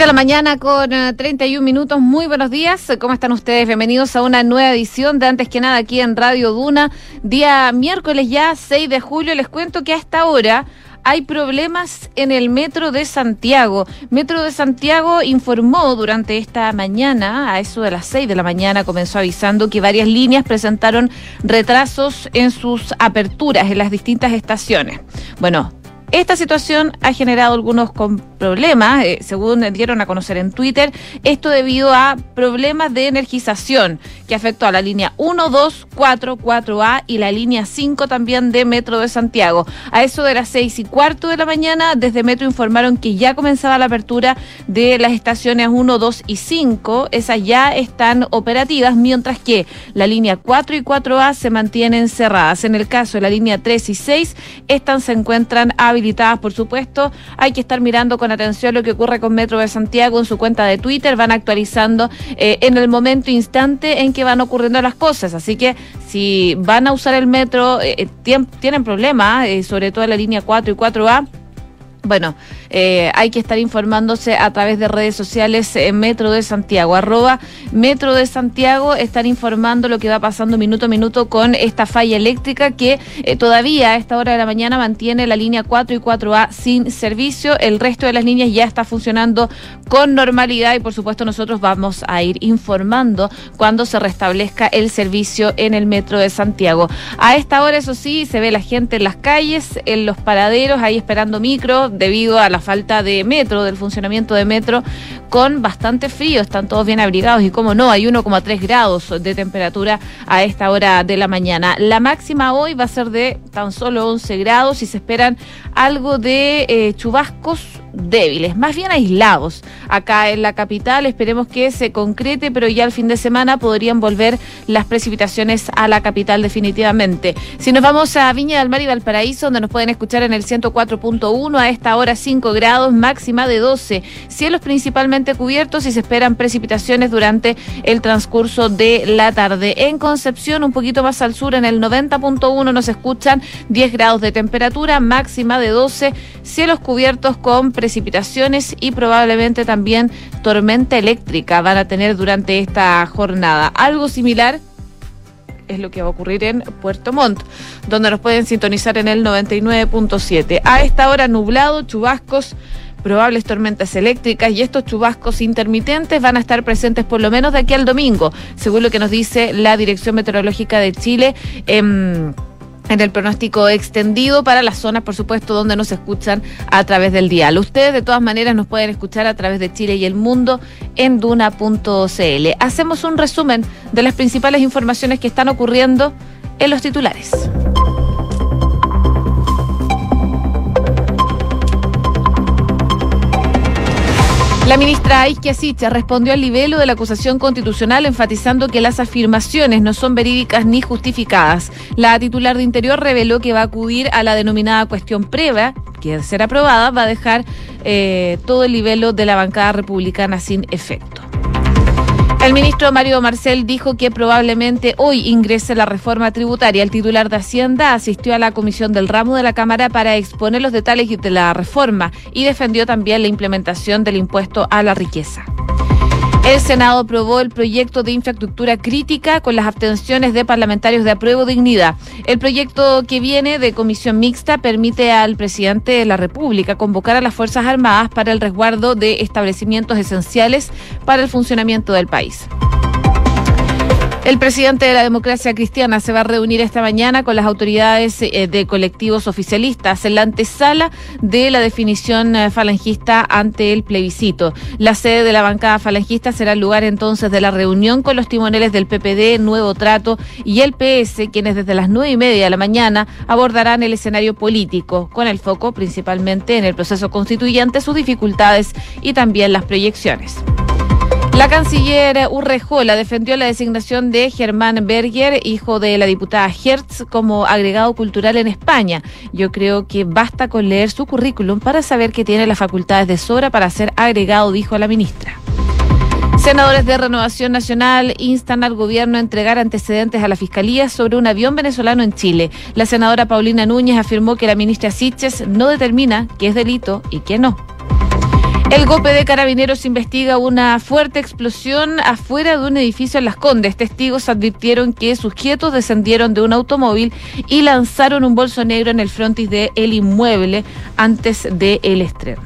de la mañana con 31 minutos. Muy buenos días. ¿Cómo están ustedes? Bienvenidos a una nueva edición de Antes que nada aquí en Radio Duna. Día miércoles ya, 6 de julio. Les cuento que a esta hora hay problemas en el Metro de Santiago. Metro de Santiago informó durante esta mañana, a eso de las 6 de la mañana, comenzó avisando que varias líneas presentaron retrasos en sus aperturas en las distintas estaciones. Bueno, esta situación ha generado algunos problemas, eh, según dieron a conocer en Twitter, esto debido a problemas de energización que afectó a la línea 1, 2, 4, 4A y la línea 5 también de Metro de Santiago. A eso de las 6 y cuarto de la mañana, desde Metro informaron que ya comenzaba la apertura de las estaciones 1, 2 y 5. Esas ya están operativas, mientras que la línea 4 y 4A se mantienen cerradas. En el caso de la línea 3 y 6, estas se encuentran habilitadas, por supuesto. Hay que estar mirando con atención lo que ocurre con Metro de Santiago en su cuenta de Twitter. Van actualizando eh, en el momento instante en que van ocurriendo las cosas. Así que si van a usar el metro, eh, eh, tienen problemas, sobre todo en la línea 4 y 4A bueno, eh, hay que estar informándose a través de redes sociales en Metro de Santiago, arroba Metro de Santiago, están informando lo que va pasando minuto a minuto con esta falla eléctrica que eh, todavía a esta hora de la mañana mantiene la línea 4 y 4A sin servicio. El resto de las líneas ya está funcionando con normalidad y por supuesto nosotros vamos a ir informando cuando se restablezca el servicio en el Metro de Santiago. A esta hora, eso sí, se ve la gente en las calles, en los paraderos, ahí esperando micro debido a la falta de metro, del funcionamiento de metro, con bastante frío. Están todos bien abrigados y, como no, hay 1,3 grados de temperatura a esta hora de la mañana. La máxima hoy va a ser de tan solo 11 grados y se esperan algo de eh, chubascos débiles, más bien aislados. Acá en la capital esperemos que se concrete, pero ya al fin de semana podrían volver las precipitaciones a la capital definitivamente. Si nos vamos a Viña del Mar y Valparaíso, donde nos pueden escuchar en el 104.1, a esta hora 5 grados, máxima de 12. Cielos principalmente cubiertos y se esperan precipitaciones durante el transcurso de la tarde. En Concepción, un poquito más al sur, en el 90.1 nos escuchan 10 grados de temperatura, máxima de 12, cielos cubiertos con precipitaciones y probablemente también tormenta eléctrica van a tener durante esta jornada. Algo similar es lo que va a ocurrir en Puerto Montt, donde nos pueden sintonizar en el 99.7. A esta hora nublado, chubascos probables tormentas eléctricas y estos chubascos intermitentes van a estar presentes por lo menos de aquí al domingo, según lo que nos dice la Dirección Meteorológica de Chile. En el pronóstico extendido para las zonas, por supuesto, donde nos escuchan a través del dial. Ustedes, de todas maneras, nos pueden escuchar a través de Chile y el mundo en duna.cl. Hacemos un resumen de las principales informaciones que están ocurriendo en los titulares. La ministra Aiskia Sicha respondió al libelo de la acusación constitucional enfatizando que las afirmaciones no son verídicas ni justificadas. La titular de Interior reveló que va a acudir a la denominada cuestión previa, que al ser aprobada va a dejar eh, todo el libelo de la bancada republicana sin efecto. El ministro Mario Marcel dijo que probablemente hoy ingrese la reforma tributaria. El titular de Hacienda asistió a la comisión del ramo de la Cámara para exponer los detalles de la reforma y defendió también la implementación del impuesto a la riqueza. El Senado aprobó el proyecto de infraestructura crítica con las abstenciones de parlamentarios de apruebo dignidad. El proyecto que viene de comisión mixta permite al presidente de la República convocar a las Fuerzas Armadas para el resguardo de establecimientos esenciales para el funcionamiento del país. El presidente de la democracia cristiana se va a reunir esta mañana con las autoridades eh, de colectivos oficialistas en la antesala de la definición eh, falangista ante el plebiscito. La sede de la bancada falangista será el lugar entonces de la reunión con los timoneles del PPD, Nuevo Trato y el PS, quienes desde las nueve y media de la mañana abordarán el escenario político, con el foco principalmente en el proceso constituyente, sus dificultades y también las proyecciones. La canciller Urrejola defendió la designación de Germán Berger, hijo de la diputada Hertz, como agregado cultural en España. Yo creo que basta con leer su currículum para saber que tiene las facultades de sobra para ser agregado, dijo la ministra. Senadores de Renovación Nacional instan al gobierno a entregar antecedentes a la Fiscalía sobre un avión venezolano en Chile. La senadora Paulina Núñez afirmó que la ministra Siches no determina qué es delito y qué no. El golpe de carabineros investiga una fuerte explosión afuera de un edificio en Las Condes. Testigos advirtieron que sujetos descendieron de un automóvil y lanzaron un bolso negro en el frontis del el inmueble antes del el estreno.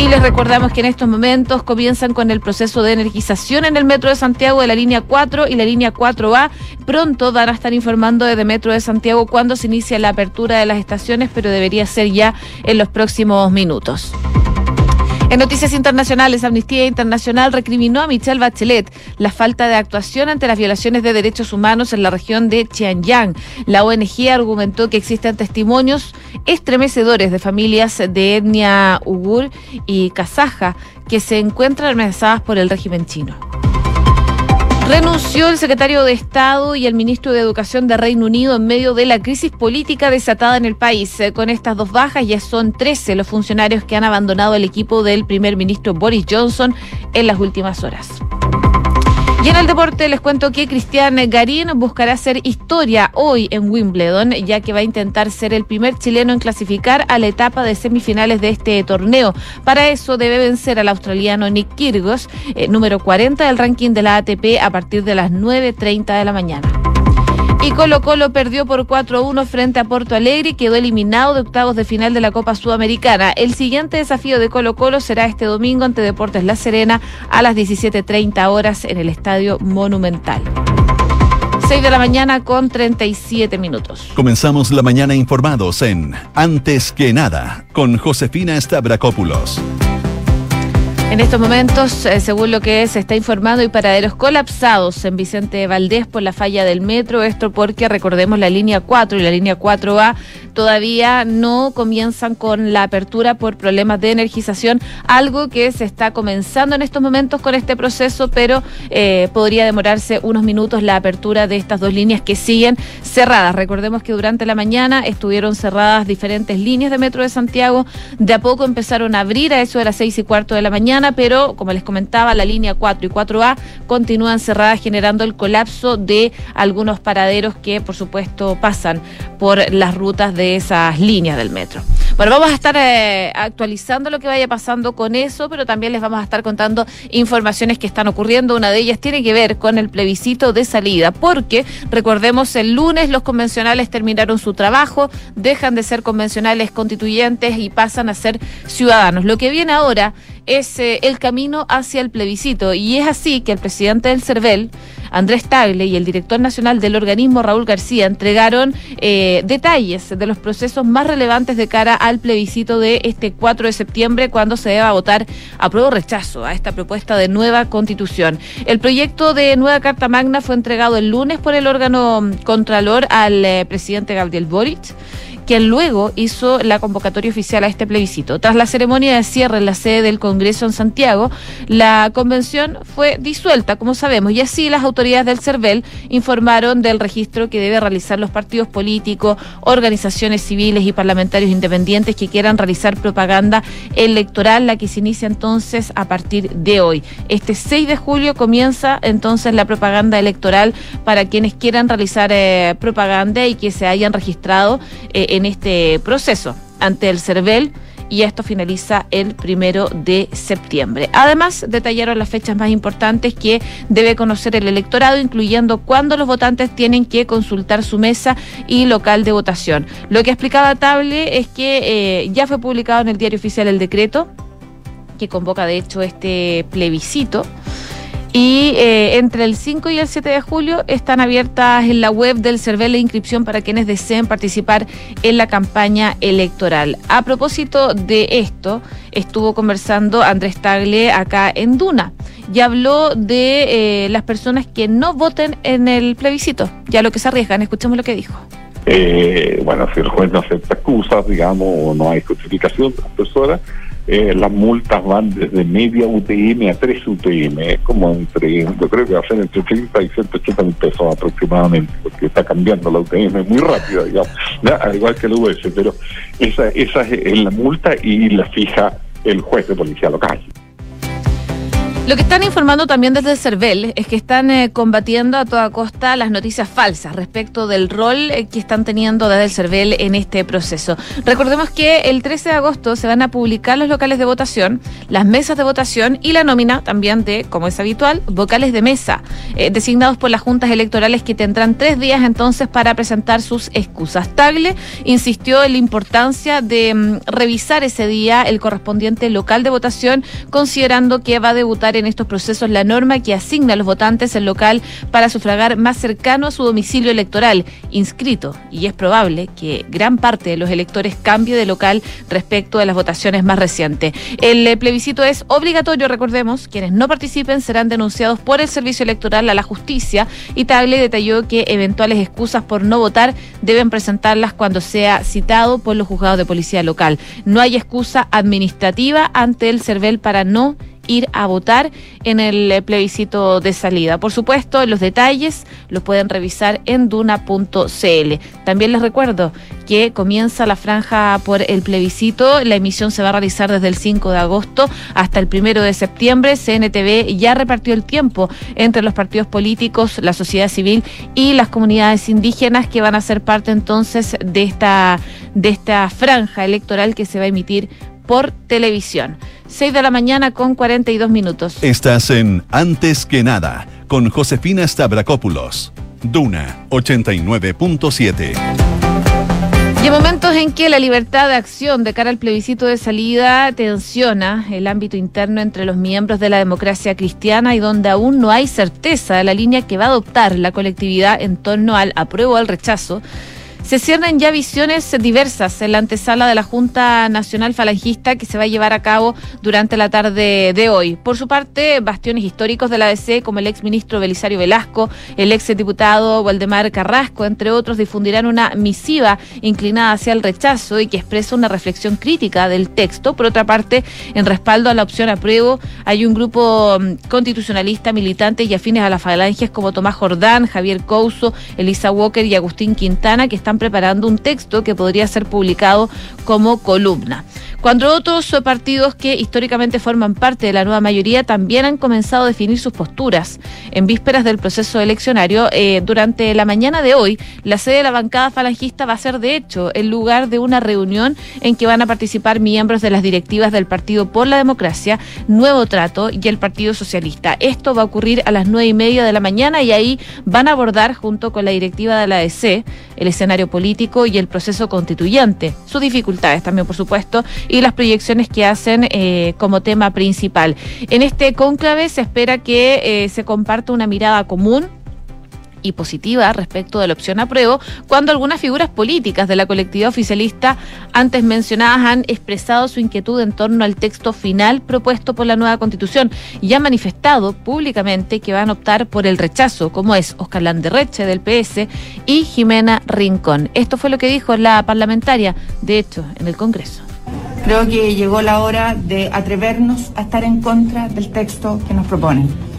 Y les recordamos que en estos momentos comienzan con el proceso de energización en el Metro de Santiago de la línea 4 y la línea 4A. Pronto van a estar informando desde Metro de Santiago cuando se inicia la apertura de las estaciones, pero debería ser ya en los próximos minutos. En noticias internacionales, Amnistía Internacional recriminó a Michelle Bachelet la falta de actuación ante las violaciones de derechos humanos en la región de Xinjiang. La ONG argumentó que existen testimonios estremecedores de familias de etnia ugur y kazaja que se encuentran amenazadas por el régimen chino. Renunció el secretario de Estado y el ministro de Educación de Reino Unido en medio de la crisis política desatada en el país. Eh, con estas dos bajas ya son 13 los funcionarios que han abandonado el equipo del primer ministro Boris Johnson en las últimas horas. Y en el deporte les cuento que Cristian Garín buscará hacer historia hoy en Wimbledon, ya que va a intentar ser el primer chileno en clasificar a la etapa de semifinales de este torneo. Para eso debe vencer al australiano Nick Kyrgios, eh, número 40 del ranking de la ATP, a partir de las 9.30 de la mañana. Y Colo Colo perdió por 4-1 frente a Porto Alegre y quedó eliminado de octavos de final de la Copa Sudamericana. El siguiente desafío de Colo Colo será este domingo ante Deportes La Serena a las 17.30 horas en el Estadio Monumental. 6 de la mañana con 37 minutos. Comenzamos la mañana informados en Antes que nada con Josefina Stavrakopoulos. En estos momentos, eh, según lo que se está informando, hay paraderos colapsados en Vicente Valdés por la falla del metro. Esto porque, recordemos, la línea 4 y la línea 4A todavía no comienzan con la apertura por problemas de energización, algo que se está comenzando en estos momentos con este proceso, pero eh, podría demorarse unos minutos la apertura de estas dos líneas que siguen cerradas. Recordemos que durante la mañana estuvieron cerradas diferentes líneas de metro de Santiago. De a poco empezaron a abrir a eso de las seis y cuarto de la mañana pero como les comentaba, la línea 4 y 4A continúan cerradas generando el colapso de algunos paraderos que por supuesto pasan por las rutas de esas líneas del metro. Bueno, vamos a estar eh, actualizando lo que vaya pasando con eso, pero también les vamos a estar contando informaciones que están ocurriendo. Una de ellas tiene que ver con el plebiscito de salida, porque recordemos el lunes los convencionales terminaron su trabajo, dejan de ser convencionales constituyentes y pasan a ser ciudadanos. Lo que viene ahora es eh, el camino hacia el plebiscito. Y es así que el presidente del CERVEL, Andrés Tagle, y el director nacional del organismo, Raúl García, entregaron eh, detalles de los procesos más relevantes de cara al plebiscito de este 4 de septiembre, cuando se deba votar a prueba o rechazo a esta propuesta de nueva constitución. El proyecto de nueva Carta Magna fue entregado el lunes por el órgano Contralor al eh, presidente Gabriel Boric quien luego hizo la convocatoria oficial a este plebiscito. Tras la ceremonia de cierre en la sede del Congreso en Santiago, la convención fue disuelta, como sabemos, y así las autoridades del CERVEL informaron del registro que debe realizar los partidos políticos, organizaciones civiles y parlamentarios independientes que quieran realizar propaganda electoral, la que se inicia entonces a partir de hoy. Este 6 de julio comienza entonces la propaganda electoral para quienes quieran realizar eh, propaganda y que se hayan registrado eh, en este proceso ante el CERVEL y esto finaliza el primero de septiembre. Además, detallaron las fechas más importantes que debe conocer el electorado, incluyendo cuándo los votantes tienen que consultar su mesa y local de votación. Lo que explicaba Table es que eh, ya fue publicado en el diario oficial el decreto que convoca de hecho este plebiscito y eh, entre el 5 y el 7 de julio están abiertas en la web del CERVEL la inscripción para quienes deseen participar en la campaña electoral. A propósito de esto, estuvo conversando Andrés Tagle acá en Duna y habló de eh, las personas que no voten en el plebiscito, ya lo que se arriesgan. Escuchemos lo que dijo. Eh, bueno, si el juez no acepta excusas, digamos, o no hay justificación de las personas, eh, las multas van desde media UTM a 3 UTM, es como entre, yo creo que va a ser entre 30 y 180 mil pesos aproximadamente, porque está cambiando la UTM muy rápida, digamos, al igual que el US, pero esa, esa es la multa y la fija el juez de policía local. Lo que están informando también desde el CERVEL es que están eh, combatiendo a toda costa las noticias falsas respecto del rol eh, que están teniendo desde el CERVEL en este proceso. Recordemos que el 13 de agosto se van a publicar los locales de votación, las mesas de votación y la nómina también de, como es habitual, vocales de mesa, eh, designados por las juntas electorales que tendrán tres días entonces para presentar sus excusas. Tagle insistió en la importancia de mm, revisar ese día el correspondiente local de votación, considerando que va a debutar en estos procesos la norma que asigna a los votantes el local para sufragar más cercano a su domicilio electoral inscrito y es probable que gran parte de los electores cambie de local respecto de las votaciones más recientes. El eh, plebiscito es obligatorio, recordemos, quienes no participen serán denunciados por el Servicio Electoral a la Justicia y Tagle detalló que eventuales excusas por no votar deben presentarlas cuando sea citado por los juzgados de policía local. No hay excusa administrativa ante el CERVEL para no ir a votar en el eh, plebiscito de salida. Por supuesto, los detalles los pueden revisar en duna.cl. También les recuerdo que comienza la franja por el plebiscito. La emisión se va a realizar desde el 5 de agosto hasta el 1 de septiembre. CNTV ya repartió el tiempo entre los partidos políticos, la sociedad civil y las comunidades indígenas que van a ser parte entonces de esta, de esta franja electoral que se va a emitir por televisión. 6 de la mañana con 42 minutos. Estás en Antes que nada con Josefina Stavrakopoulos. Duna 89.7. Y en momentos en que la libertad de acción de cara al plebiscito de salida tensiona el ámbito interno entre los miembros de la democracia cristiana y donde aún no hay certeza de la línea que va a adoptar la colectividad en torno al apruebo o al rechazo, se cierran ya visiones diversas en la antesala de la Junta Nacional Falangista que se va a llevar a cabo durante la tarde de hoy. Por su parte, bastiones históricos de la ADC, como el ex ministro Belisario Velasco, el ex diputado Waldemar Carrasco, entre otros, difundirán una misiva inclinada hacia el rechazo y que expresa una reflexión crítica del texto. Por otra parte, en respaldo a la opción apruebo, hay un grupo mm, constitucionalista, militante y afines a las falanges como Tomás Jordán, Javier Couso, Elisa Walker y Agustín Quintana, que preparando un texto que podría ser publicado como columna. Cuando otros partidos que históricamente forman parte de la nueva mayoría también han comenzado a definir sus posturas. En vísperas del proceso eleccionario, eh, durante la mañana de hoy, la sede de la bancada falangista va a ser, de hecho, el lugar de una reunión en que van a participar miembros de las directivas del Partido por la Democracia, Nuevo Trato y el Partido Socialista. Esto va a ocurrir a las nueve y media de la mañana y ahí van a abordar, junto con la directiva de la ADC, el escenario político y el proceso constituyente, sus dificultades también, por supuesto, y las proyecciones que hacen eh, como tema principal. En este cónclave se espera que eh, se comparta una mirada común y positiva respecto de la opción apruebo, cuando algunas figuras políticas de la colectividad oficialista antes mencionadas han expresado su inquietud en torno al texto final propuesto por la nueva constitución y han manifestado públicamente que van a optar por el rechazo, como es Oscar Landerreche del PS y Jimena Rincón. Esto fue lo que dijo la parlamentaria, de hecho, en el Congreso. Creo que llegó la hora de atrevernos a estar en contra del texto que nos proponen.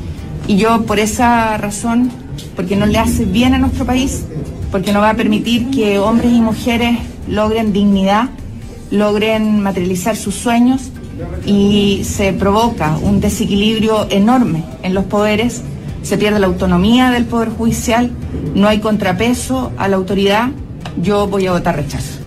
Y yo por esa razón porque no le hace bien a nuestro país, porque no va a permitir que hombres y mujeres logren dignidad, logren materializar sus sueños y se provoca un desequilibrio enorme en los poderes, se pierde la autonomía del Poder Judicial, no hay contrapeso a la autoridad, yo voy a votar rechazo.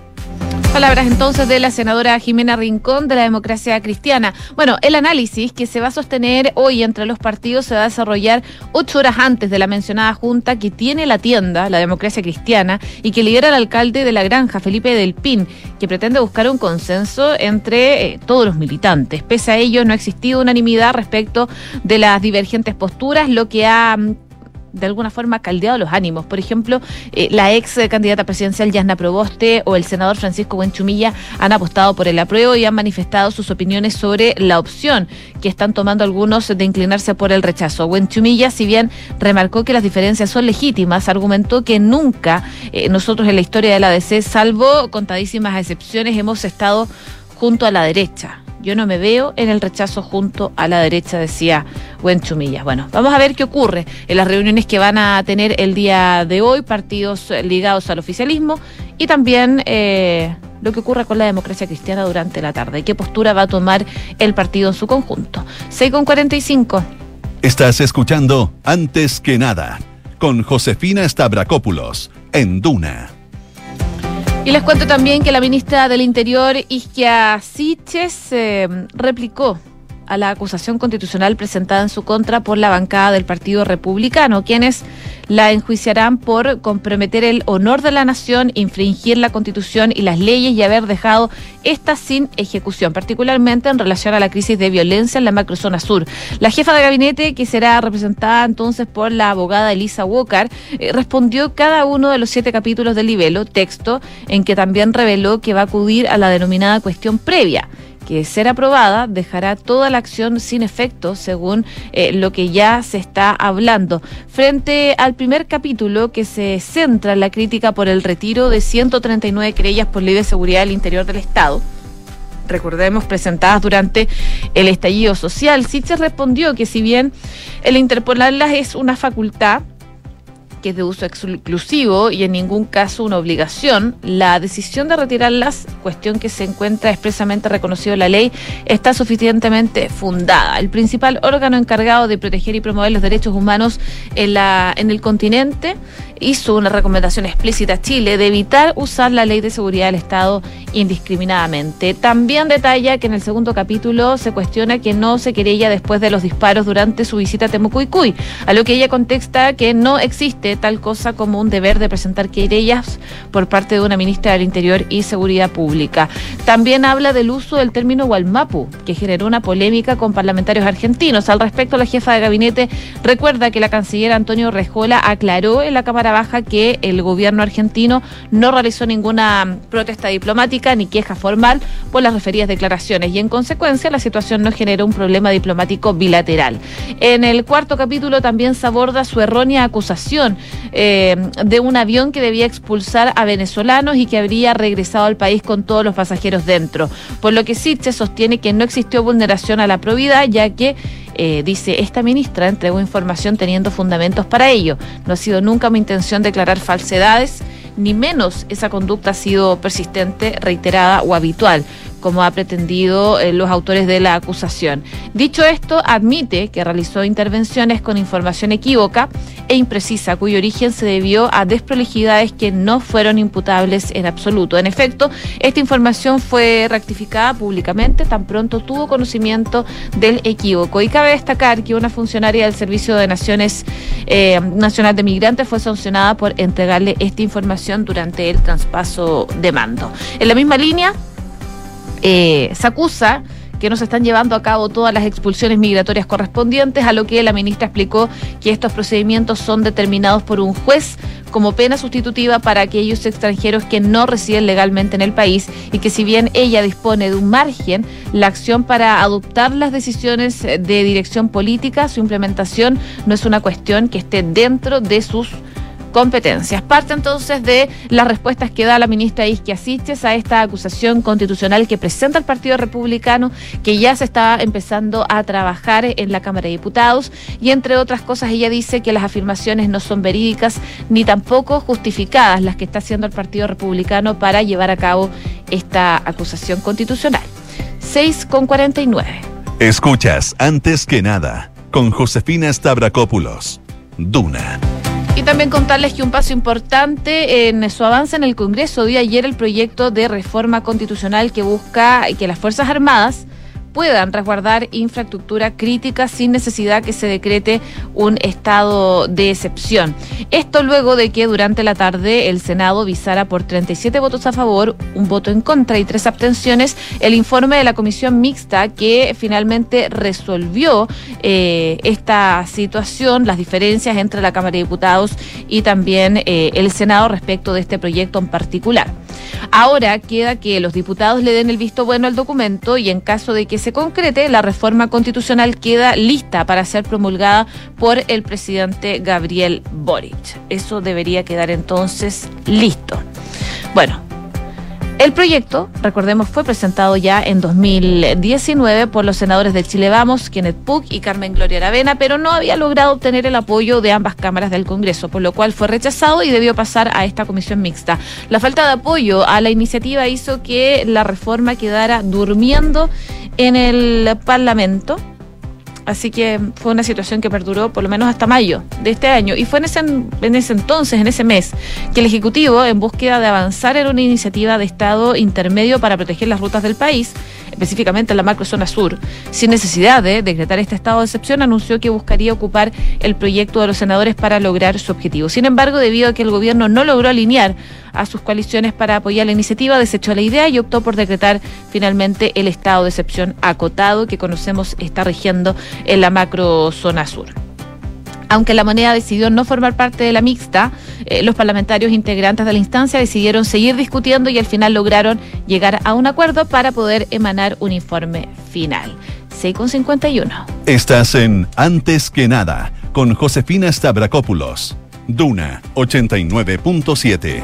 Palabras entonces de la senadora Jimena Rincón de la Democracia Cristiana. Bueno, el análisis que se va a sostener hoy entre los partidos se va a desarrollar ocho horas antes de la mencionada junta que tiene la tienda, la Democracia Cristiana, y que lidera el alcalde de la granja, Felipe Del Pin, que pretende buscar un consenso entre eh, todos los militantes. Pese a ello, no ha existido unanimidad respecto de las divergentes posturas, lo que ha mm, de alguna forma caldeado los ánimos. Por ejemplo, eh, la ex candidata presidencial Yasna Proboste o el senador Francisco Buenchumilla han apostado por el apruebo y han manifestado sus opiniones sobre la opción que están tomando algunos de inclinarse por el rechazo. Buenchumilla, si bien remarcó que las diferencias son legítimas, argumentó que nunca eh, nosotros en la historia de la DC, salvo contadísimas excepciones, hemos estado junto a la derecha. Yo no me veo en el rechazo junto a la derecha, decía Buen Chumillas. Bueno, vamos a ver qué ocurre en las reuniones que van a tener el día de hoy, partidos ligados al oficialismo y también eh, lo que ocurra con la democracia cristiana durante la tarde. ¿Qué postura va a tomar el partido en su conjunto? 6 con 45. Estás escuchando Antes que nada con Josefina Stavrakopoulos en Duna. Y les cuento también que la ministra del Interior, Isquia Siches, eh, replicó a la acusación constitucional presentada en su contra por la bancada del Partido Republicano, quienes la enjuiciarán por comprometer el honor de la nación, infringir la Constitución y las leyes y haber dejado esta sin ejecución, particularmente en relación a la crisis de violencia en la macrozona sur. La jefa de gabinete, que será representada entonces por la abogada Elisa Walker, eh, respondió cada uno de los siete capítulos del libelo, texto en que también reveló que va a acudir a la denominada cuestión previa que ser aprobada dejará toda la acción sin efecto, según eh, lo que ya se está hablando. Frente al primer capítulo, que se centra en la crítica por el retiro de 139 querellas por ley de seguridad del interior del Estado, recordemos, presentadas durante el estallido social. Sitches respondió que si bien el interpolarlas es una facultad, que es de uso exclusivo y en ningún caso una obligación, la decisión de retirarlas, cuestión que se encuentra expresamente reconocido en la ley, está suficientemente fundada. El principal órgano encargado de proteger y promover los derechos humanos en, la, en el continente hizo una recomendación explícita a Chile de evitar usar la ley de seguridad del Estado indiscriminadamente. También detalla que en el segundo capítulo se cuestiona que no se querella después de los disparos durante su visita a Temucuicuy, a lo que ella contesta que no existe tal cosa como un deber de presentar querellas por parte de una ministra del Interior y Seguridad Pública. También habla del uso del término Walmapu, que generó una polémica con parlamentarios argentinos. Al respecto, la jefa de gabinete recuerda que la canciller Antonio Rejola aclaró en la Cámara Baja que el gobierno argentino no realizó ninguna protesta diplomática ni queja formal por las referidas declaraciones y en consecuencia la situación no generó un problema diplomático bilateral. En el cuarto capítulo también se aborda su errónea acusación eh, de un avión que debía expulsar a venezolanos y que habría regresado al país con todos los pasajeros dentro, por lo que Sitche sostiene que no existió vulneración a la probidad ya que eh, dice, esta ministra entregó información teniendo fundamentos para ello. No ha sido nunca mi intención declarar falsedades, ni menos esa conducta ha sido persistente, reiterada o habitual como ha pretendido eh, los autores de la acusación. Dicho esto, admite que realizó intervenciones con información equívoca e imprecisa, cuyo origen se debió a desprolijidades que no fueron imputables en absoluto. En efecto, esta información fue rectificada públicamente tan pronto tuvo conocimiento del equívoco. Y cabe destacar que una funcionaria del Servicio de Naciones eh, Nacional de Migrantes fue sancionada por entregarle esta información durante el traspaso de mando. En la misma línea, eh, se acusa que no se están llevando a cabo todas las expulsiones migratorias correspondientes, a lo que la ministra explicó que estos procedimientos son determinados por un juez como pena sustitutiva para aquellos extranjeros que no residen legalmente en el país y que si bien ella dispone de un margen, la acción para adoptar las decisiones de dirección política, su implementación no es una cuestión que esté dentro de sus competencias. Parte entonces de las respuestas que da la ministra Isquia Siches a esta acusación constitucional que presenta el Partido Republicano, que ya se está empezando a trabajar en la Cámara de Diputados. Y entre otras cosas, ella dice que las afirmaciones no son verídicas ni tampoco justificadas las que está haciendo el Partido Republicano para llevar a cabo esta acusación constitucional. 6 con 49. Escuchas antes que nada con Josefina Stavrakopoulos. Duna. Y también contarles que un paso importante en su avance en el Congreso dio ayer el proyecto de reforma constitucional que busca que las Fuerzas Armadas puedan resguardar infraestructura crítica sin necesidad que se decrete un estado de excepción. Esto luego de que durante la tarde el Senado visara por 37 votos a favor, un voto en contra y tres abstenciones el informe de la comisión mixta que finalmente resolvió eh, esta situación, las diferencias entre la Cámara de Diputados y también eh, el Senado respecto de este proyecto en particular. Ahora queda que los diputados le den el visto bueno al documento y en caso de que se concrete, la reforma constitucional queda lista para ser promulgada por el presidente Gabriel Boric. Eso debería quedar entonces listo. Bueno, El proyecto, recordemos, fue presentado ya en 2019 por los senadores de Chile Vamos, Kenneth Puck y Carmen Gloria Aravena, pero no había logrado obtener el apoyo de ambas cámaras del Congreso, por lo cual fue rechazado y debió pasar a esta comisión mixta. La falta de apoyo a la iniciativa hizo que la reforma quedara durmiendo en el Parlamento Así que fue una situación que perduró por lo menos hasta mayo de este año. Y fue en ese, en ese entonces, en ese mes, que el Ejecutivo, en búsqueda de avanzar en una iniciativa de Estado intermedio para proteger las rutas del país, específicamente en la macrozona sur, sin necesidad de decretar este estado de excepción, anunció que buscaría ocupar el proyecto de los senadores para lograr su objetivo. Sin embargo, debido a que el gobierno no logró alinear a sus coaliciones para apoyar la iniciativa, desechó la idea y optó por decretar finalmente el estado de excepción acotado que conocemos está rigiendo en la macrozona sur. Aunque la moneda decidió no formar parte de la mixta, eh, los parlamentarios integrantes de la instancia decidieron seguir discutiendo y al final lograron llegar a un acuerdo para poder emanar un informe final. 6,51. Estás en Antes que nada con Josefina Stavrakopoulos. Duna 89.7.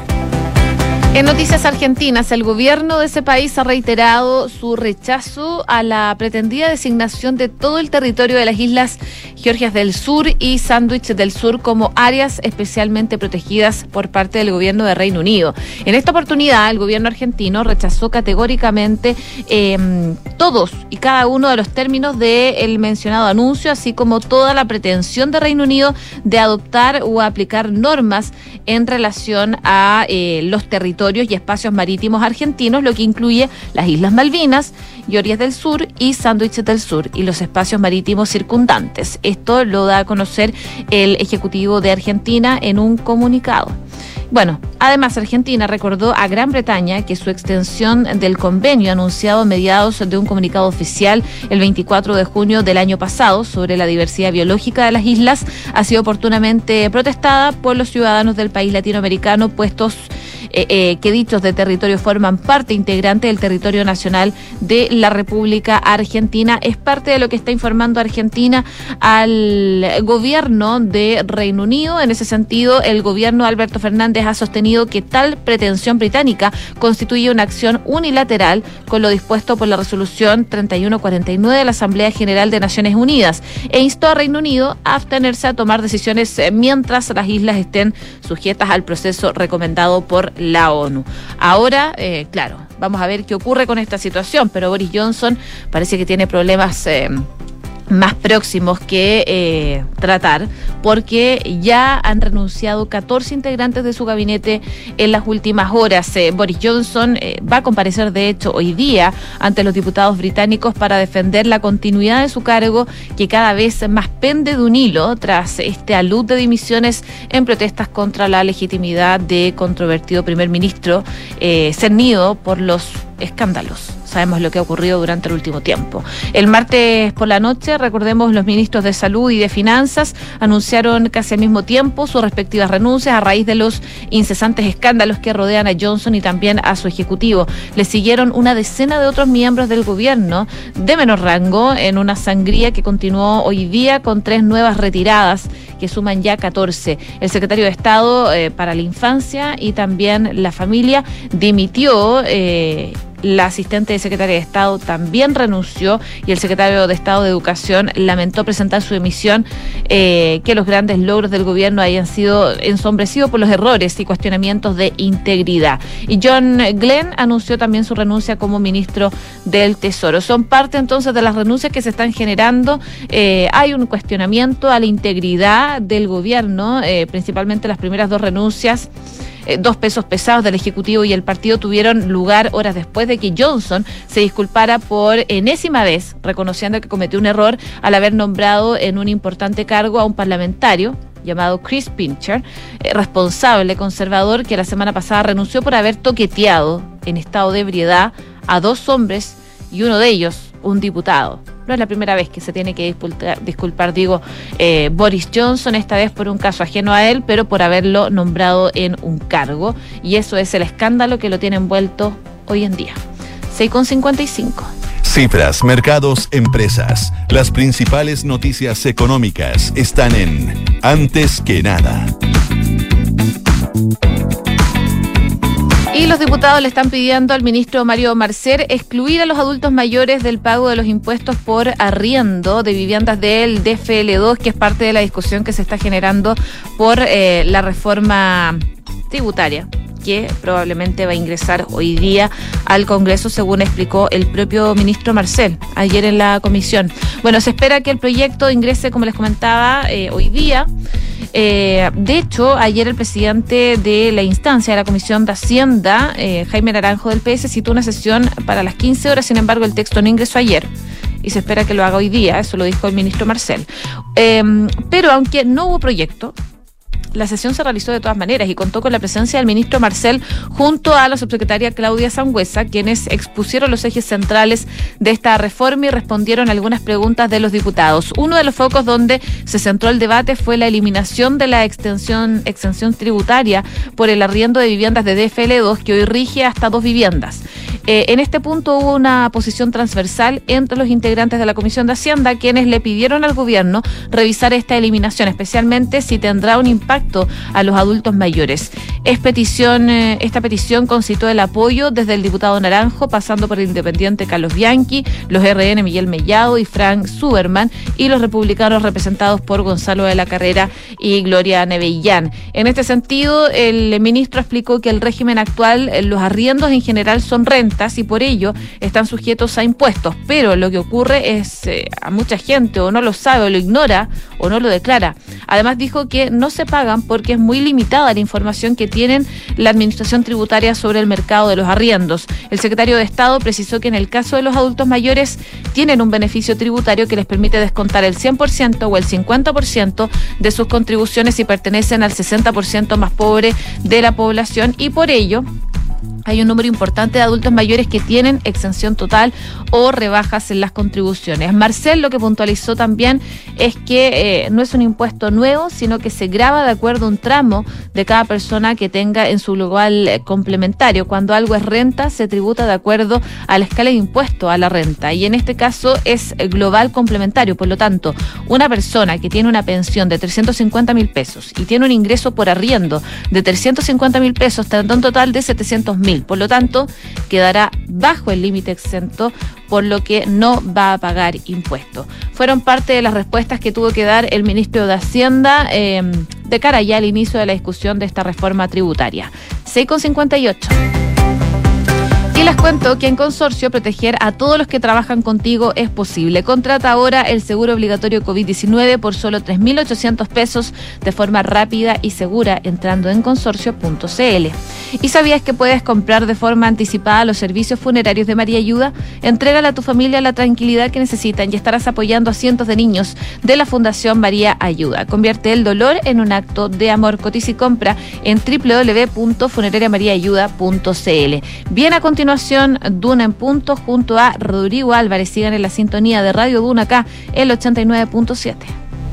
En noticias argentinas, el gobierno de ese país ha reiterado su rechazo a la pretendida designación de todo el territorio de las islas Georgias del Sur y Sandwich del Sur como áreas especialmente protegidas por parte del gobierno de Reino Unido. En esta oportunidad, el gobierno argentino rechazó categóricamente em, todos y cada uno de los términos del mencionado anuncio, así como toda la pretensión de Reino Unido de adoptar o aplicar normas en relación a eh, los territorios y espacios marítimos argentinos, lo que incluye las Islas Malvinas, Georgias del Sur y Sándwich del Sur y los espacios marítimos circundantes. Esto lo da a conocer el Ejecutivo de Argentina en un comunicado. Bueno, además Argentina recordó a Gran Bretaña que su extensión del convenio anunciado a mediados de un comunicado oficial el 24 de junio del año pasado sobre la diversidad biológica de las islas ha sido oportunamente protestada por los ciudadanos del país latinoamericano puestos eh, eh, que dichos de territorio forman parte integrante del territorio nacional de la República Argentina. Es parte de lo que está informando Argentina al gobierno de Reino Unido. En ese sentido, el gobierno Alberto Fernández ha sostenido que tal pretensión británica constituye una acción unilateral con lo dispuesto por la resolución 3149 de la Asamblea General de Naciones Unidas e instó a Reino Unido a abstenerse a tomar decisiones eh, mientras las islas estén sujetas al proceso recomendado por la ONU. Ahora, eh, claro, vamos a ver qué ocurre con esta situación, pero Boris Johnson parece que tiene problemas. Eh, más próximos que eh, tratar, porque ya han renunciado 14 integrantes de su gabinete en las últimas horas. Boris Johnson va a comparecer, de hecho, hoy día ante los diputados británicos para defender la continuidad de su cargo, que cada vez más pende de un hilo tras este alud de dimisiones en protestas contra la legitimidad de controvertido primer ministro, eh, cernido por los escándalos. Sabemos lo que ha ocurrido durante el último tiempo. El martes por la noche, recordemos, los ministros de Salud y de Finanzas anunciaron casi al mismo tiempo sus respectivas renuncias a raíz de los incesantes escándalos que rodean a Johnson y también a su ejecutivo. Le siguieron una decena de otros miembros del gobierno de menor rango en una sangría que continuó hoy día con tres nuevas retiradas que suman ya 14. El secretario de Estado eh, para la Infancia y también la Familia dimitió. Eh, la asistente de secretaria de Estado también renunció y el secretario de Estado de Educación lamentó presentar su emisión eh, que los grandes logros del gobierno hayan sido ensombrecidos por los errores y cuestionamientos de integridad. Y John Glenn anunció también su renuncia como ministro del Tesoro. Son parte entonces de las renuncias que se están generando. Eh, hay un cuestionamiento a la integridad del gobierno, eh, principalmente las primeras dos renuncias. Eh, dos pesos pesados del Ejecutivo y el partido tuvieron lugar horas después de que Johnson se disculpara por enésima vez, reconociendo que cometió un error al haber nombrado en un importante cargo a un parlamentario llamado Chris Pincher, eh, responsable conservador que la semana pasada renunció por haber toqueteado en estado de ebriedad a dos hombres y uno de ellos un diputado. No es la primera vez que se tiene que disculpar, digo, eh, Boris Johnson, esta vez por un caso ajeno a él, pero por haberlo nombrado en un cargo. Y eso es el escándalo que lo tiene envuelto hoy en día. 6,55. Cifras, mercados, empresas. Las principales noticias económicas están en Antes que nada. Y los diputados le están pidiendo al ministro Mario Marcer excluir a los adultos mayores del pago de los impuestos por arriendo de viviendas del DFL2, que es parte de la discusión que se está generando por eh, la reforma tributaria que probablemente va a ingresar hoy día al Congreso, según explicó el propio ministro Marcel ayer en la comisión. Bueno, se espera que el proyecto ingrese, como les comentaba, eh, hoy día. Eh, de hecho, ayer el presidente de la instancia de la Comisión de Hacienda, eh, Jaime Naranjo del PS, citó una sesión para las 15 horas, sin embargo, el texto no ingresó ayer y se espera que lo haga hoy día, eso lo dijo el ministro Marcel. Em, pero aunque no hubo proyecto, la sesión se realizó de todas maneras y contó con la presencia del ministro Marcel junto a la subsecretaria Claudia Sangüesa, quienes expusieron los ejes centrales de esta reforma y respondieron algunas preguntas de los diputados. Uno de los focos donde se centró el debate fue la eliminación de la extensión, extensión tributaria por el arriendo de viviendas de DFL2 que hoy rige hasta dos viviendas. Eh, en este punto hubo una posición transversal entre los integrantes de la Comisión de Hacienda, quienes le pidieron al gobierno revisar esta eliminación, especialmente si tendrá un impacto a los adultos mayores. Es petición, eh, esta petición concitó el apoyo desde el diputado Naranjo, pasando por el independiente Carlos Bianchi, los RN Miguel Mellado y Frank Suberman, y los republicanos representados por Gonzalo de la Carrera y Gloria Nevellán. En este sentido, el ministro explicó que el régimen actual, eh, los arriendos en general son rentas y por ello están sujetos a impuestos. Pero lo que ocurre es eh, a mucha gente o no lo sabe o lo ignora o no lo declara. Además dijo que no se pagan porque es muy limitada la información que tienen la administración tributaria sobre el mercado de los arriendos. El secretario de Estado precisó que en el caso de los adultos mayores tienen un beneficio tributario que les permite descontar el 100% o el 50% de sus contribuciones si pertenecen al 60% más pobre de la población y por ello hay un número importante de adultos mayores que tienen exención total o rebajas en las contribuciones. Marcel lo que puntualizó también es que eh, no es un impuesto nuevo, sino que se graba de acuerdo a un tramo de cada persona que tenga en su lugar eh, complementario. Cuando algo es renta, se tributa de acuerdo a la escala de impuesto a la renta. Y en este caso es global complementario. Por lo tanto, una persona que tiene una pensión de 350 mil pesos y tiene un ingreso por arriendo de 350 mil pesos, tendrá un total de 700 mil por lo tanto, quedará bajo el límite exento, por lo que no va a pagar impuestos. Fueron parte de las respuestas que tuvo que dar el ministro de Hacienda em, de cara ya al inicio de la discusión de esta reforma tributaria. 6,58 les cuento que en Consorcio proteger a todos los que trabajan contigo es posible. Contrata ahora el seguro obligatorio COVID-19 por solo 3.800 pesos de forma rápida y segura entrando en consorcio.cl. ¿Y sabías que puedes comprar de forma anticipada los servicios funerarios de María Ayuda? Entrégale a tu familia la tranquilidad que necesitan y estarás apoyando a cientos de niños de la Fundación María Ayuda. Convierte el dolor en un acto de amor. Cotiza y compra en www.funerariamariaayuda.cl. Bien a Duna en punto junto a Rodrigo Álvarez. Sigan en la sintonía de Radio Duna acá, el 89.7.